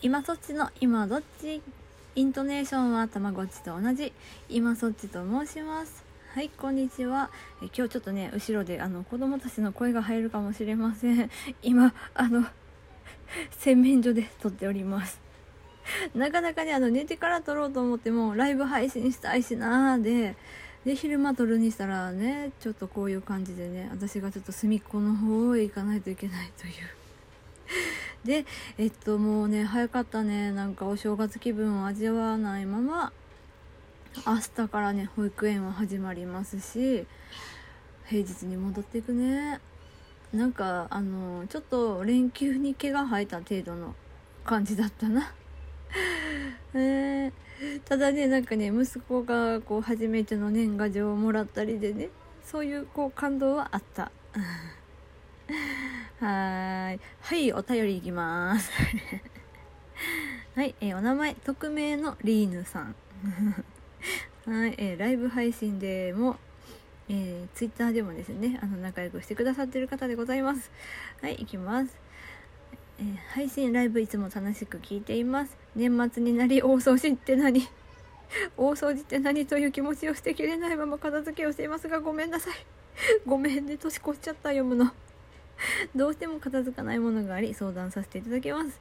今そっちの今どっち？イントネーションはたまごっちと同じ。今そっちと申します。はいこんにちは。え今日ちょっとね後ろであの子供たちの声が入るかもしれません。今あの洗面所で撮っております。なかなかねあの寝てから撮ろうと思ってもライブ配信したいしなーでで昼間撮るにしたらねちょっとこういう感じでね私がちょっと隅っこの方へ行かないといけないという。でえっともうね早かったね。なんかお正月気分を味わわないまま明日からね保育園は始まりますし平日に戻っていくね。なんかあのちょっと連休に毛が生えた程度の感じだったな。えー、ただねなんかね息子がこう初めての年賀状をもらったりでねそういうこう感動はあった。はい。はいお便りいきます。はい、えー、お名前匿名のリーヌさん。はい、えー、ライブ配信でもえー、ツイッターでもですねあの仲良くしてくださってる方でございます。はい行きます。えー、配信ライブいつも楽しく聞いています。年末になり大掃除って何 大掃除って何という気持ちを捨てきれないまま片付けをしていますがごめんなさい。ごめんね年越しちゃった読むの。どうしても片付かないものがあり相談させていただきます。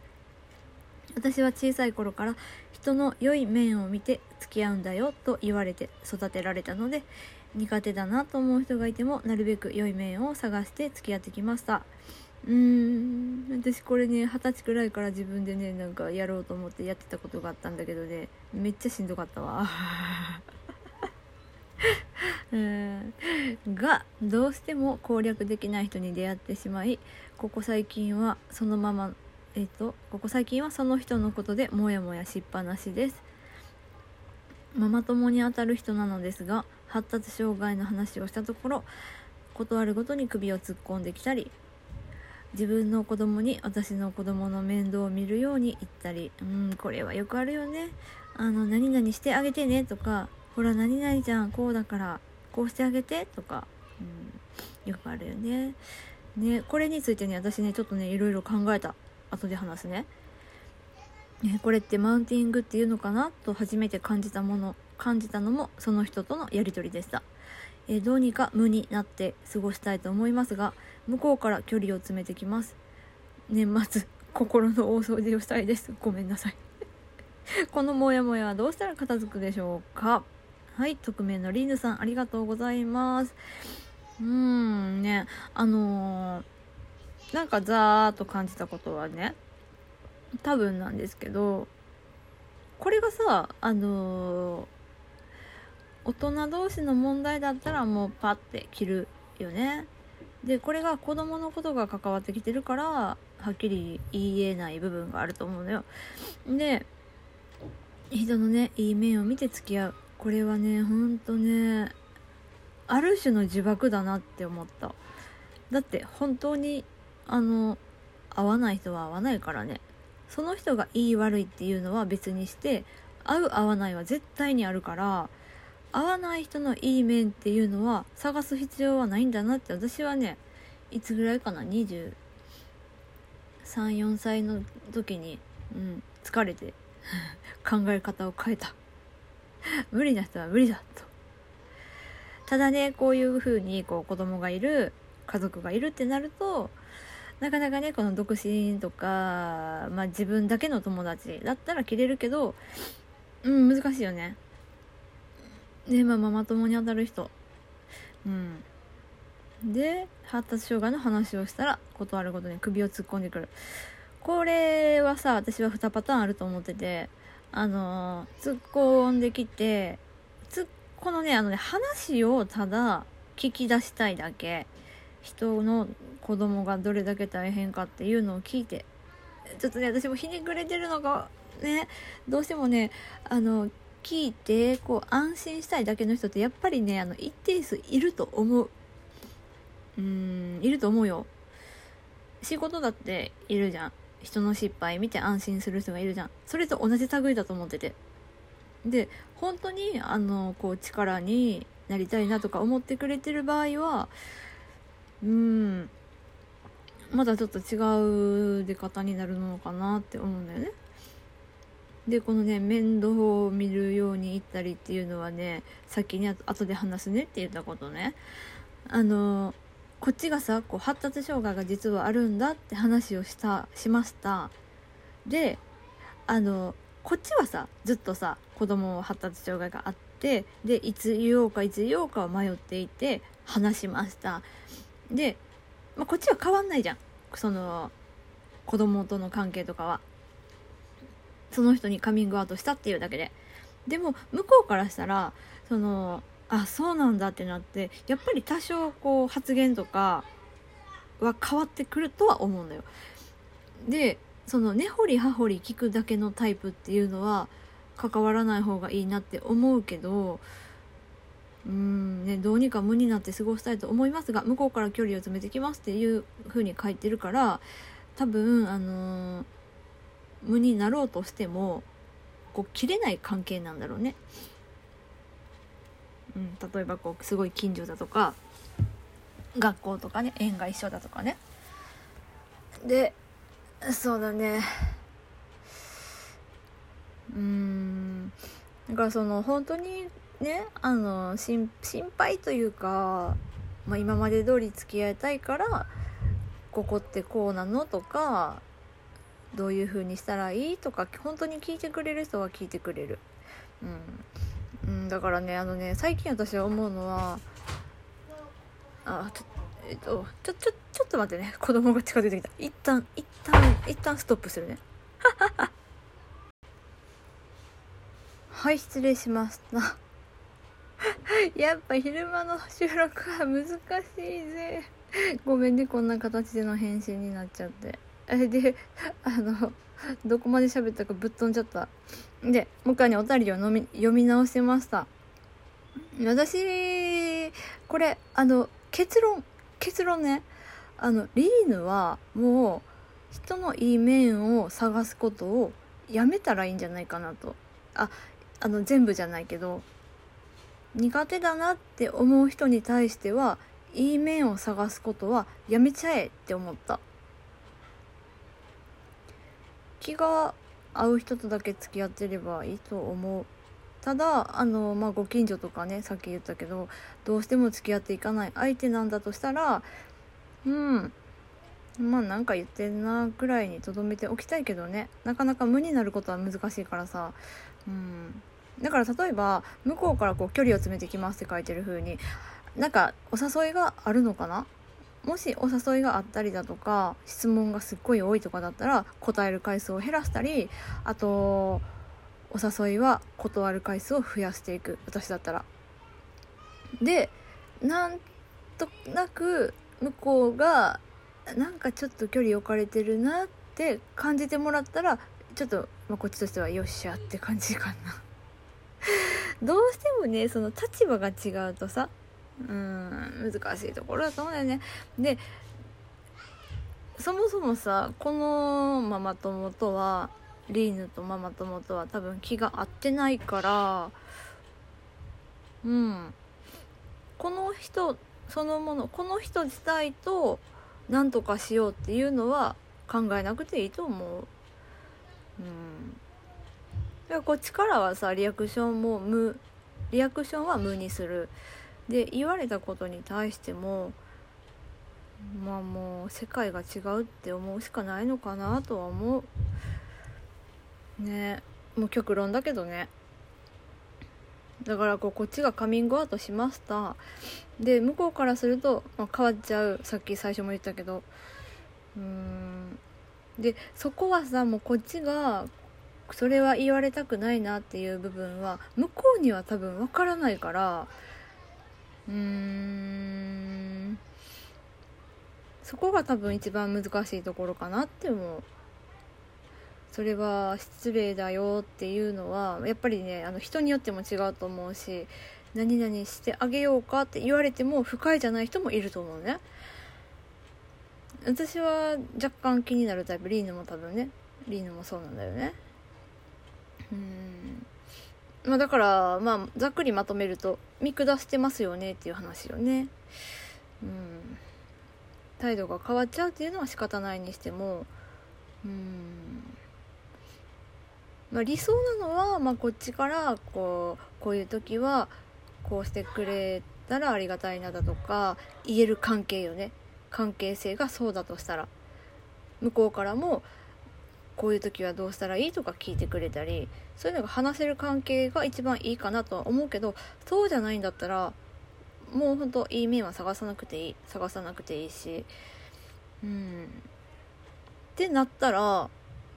私は小さい頃から人の良い面を見て付き合うんだよと言われて育てられたので苦手だなと思う人がいてもなるべく良い面を探して付き合ってきました。うーん私これね二十歳くらいから自分でねなんかやろうと思ってやってたことがあったんだけどねめっちゃしんどかったわ。うん。がどうしても攻略できない人に出会ってしまいここ最近はそのままえっ、とここ最近はその人のことでモヤモヤしっぱなしです。ママ友にあたる人なのですが発達障害の話をしたところ断るごとに首を突っ込んできたり自分の子供に私の子供の面倒を見るように言ったりうんこれはよくあるよね。あの何々してあげてねとかほら何々ちゃんこうだからこうしてあげてとか、うん、よくあるよね。ねこれについてね私ねちょっとねいろいろ考えた。後で話すね。ねこれってマウンティングっていうのかなと初めて感じたもの感じたのもその人とのやり取りでした。えどうにか無になって過ごしたいと思いますが向こうから距離を詰めてきます。年末心の大掃除をしたいです。ごめんなさい。このモヤモヤはどうしたら片付くでしょうか？はい匿名のリーヌさんありがとうございます。うーんねあのー、なんかザーっと感じたことはね多分なんですけどこれがさあのー、大人同士の問題だったらもうパッて切るよね。でこれが子供のことが関わってきてるからはっきり言えない部分があると思うのよ。で人のねいい面を見て付き合う。これはねほんとねある種の呪縛だなって思った。だって本当にあの合わない人は合わないからね。その人がいい悪いっていうのは別にして合う合わないは絶対にあるから合わない人のいい面っていうのは探す必要はないんだなって私はねいつぐらいかな234歳の時に、うん、疲れて 考え方を変えた。無理な人は無理だと。ただねこういう風にこう子供がいる家族がいるってなるとなかなかねこの独身とか、まあ、自分だけの友達だったら切れるけどうん難しいよね。でまあママ友に当たる人。うん。で発達障害の話をしたら断ることに首を突っ込んでくる。これはさ私は2パターンあると思っててあの突っ込んできてつこのねあのね話をただ聞き出したいだけ。人の子供がどれだけ大変かっていうのを聞いて。ちょっとね私もひねくれてるのがねどうしてもねあの聞いてこう安心したいだけの人ってやっぱりねあの一定数いると思う。うんいると思うよ。仕事だっているじゃん。人の失敗見て安心する人がいるじゃん。それと同じ類だと思ってて。で本当にあのこう力になりたいなとか思ってくれてる場合はうんまだちょっと違う出方になるのかなって思うんだよね。でこのね面倒を見るように言ったりっていうのはね先に後で話すねって言ったことね。あのこっちがさこう発達障害が実はあるんだって話をしたしました。であのこっちはさずっとさ子供発達障害があってでいつ言おうかいつ言おうかを迷っていて話しました。で、まあ、こっちは変わんないじゃん。その子供との関係とかは。その人にカミングアウトしたっていうだけで。でも向こうからしたらそのあそうなんだってなってやっぱり多少こう発言とかは変わってくるとは思うんだよでその根掘り葉掘り聞くだけのタイプっていうのは関わらない方がいいなって思うけどうんねどうにか無になって過ごしたいと思いますが向こうから距離を詰めてきますっていう風に書いてるから多分あのー、無になろうとしてもこう切れない関係なんだろうね。うん、例えばこうすごい近所だとか学校とかね縁が一緒だとかね。でそうだね。うんだからその本当にねあの心配というか、まあ、今まで通り付き合いたいからここってこうなのとかどういう風にしたらいいとか本当に聞いてくれる人は聞いてくれる。うん、うん、だからねあのね最近私は思うのはあちょえっとちょちょちょっと待ってね。子供が近づいてきた。一旦一旦一旦ストップするね。はい失礼しました。やっぱ昼間の収録は難しいぜ。ごめんねこんな形での返信になっちゃって。あれであのどこまで喋ったかぶっ飛んじゃった。でもう一回ねお便りを読み読み直しました。私これあの結論結論ね。あのリーヌはもう人のいい面を探すことをやめたらいいんじゃないかなと。ああの全部じゃないけど。苦手だなって思う人に対してはいい面を探すことはやめちゃえって思った。気が合う人とだけ付き合ってればいいと思う。ただあの、まあ、ご近所とかねさっき言ったけどどうしても付き合っていかない相手なんだとしたらうんまあなんか言ってんなぐらいにとどめておきたいけどね。なかなか無になることは難しいからさ。うん。だから例えば向こうからこう距離を詰めてきますって書いてる風になんかお誘いがあるのかな？もしお誘いがあったりだとか質問がすっごい多いとかだったら答える回数を減らしたりあとお誘いは断る回数を増やしていく私だったら。でなんとなく向こうがなんかちょっと距離置かれてるなって感じてもらったらちょっと、まあ、こっちとしてはよっしゃって感じかな どうしてもねその立場が違うとさうん難しいところだと思うんだよね。でそもそもさこのママ友とはリーヌとママ友とは多分気が合ってないからうん。この人そのものこの人自体と何とかしようっていうのは考えなくていいと思う。うん。だからこっちからはさリアクションも無リアクションは無にする。で言われたことに対してもまあもう世界が違うって思うしかないのかなとは思う。ね。もう極論だけどね。だからこうこっちがカミングアウトしました。で向こうからすると、まあ、変わっちゃう。さっき最初も言ったけど。うーん。でそこはさもうこっちがそれは言われたくないなっていう部分は向こうには多分わからないからうん。そこが多分一番難しいところかなって思う。それは失礼だよっていうのはやっぱりねあの人によっても違うと思うし何々してあげようかって言われても不快じゃない人もいると思うね。私は若干気になるタイプ。リーヌも多分ね。リーヌもそうなんだよね。うん。まあだからまあざっくりまとめると見下してますよねっていう話よね。うん。態度が変わっちゃうっていうのは仕方ないにしてもうん。まあ、理想なのは、まあ、こっちからこうこういう時はこうしてくれたらありがたいなだとか言える関係よね。関係性がそうだとしたら。向こうからもこういう時はどうしたらいいとか聞いてくれたりそういうのが話せる関係が一番いいかなとは思うけどそうじゃないんだったらもうほんといい面は探さなくていい探さなくていいしうん。ってなったら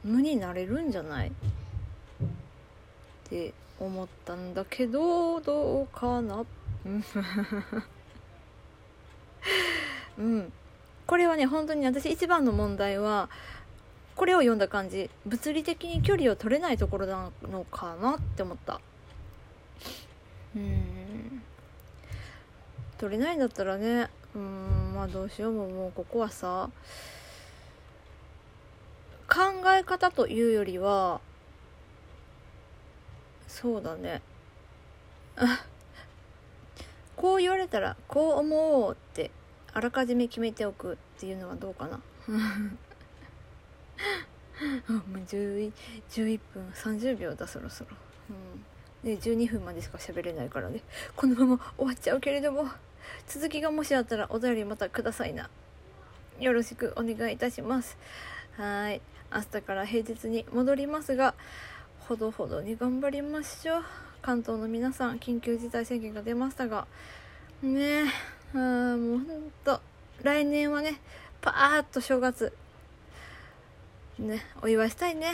無になれるんじゃない？って思ったんだけどどうかな？うん。これはね本当に私一番の問題はこれを読んだ感じ物理的に距離を取れないところなのかなって思った。うん。取れないんだったらねうんまあどうしようももうここはさ考え方というよりはそうだね。こう言われたらこう思おうってあらかじめ決めておくっていうのはどうかな。もう11 11分30秒だそろそろ、うん、で12分までしか喋れないからね。このまま終わっちゃうけれども続きがもしあったらお便りまたくださいな。よろしくお願いいたします。はい。明日から平日に戻りますがほどほどに頑張りましょう。関東の皆さん緊急事態宣言が出ましたが。ねえあもうほんと来年はねパーッと正月ね、お祝いしたいね。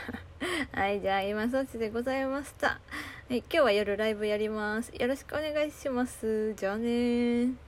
はい、じゃあ今そっちでございました。はい、今日は夜ライブやります。よろしくお願いします。じゃあね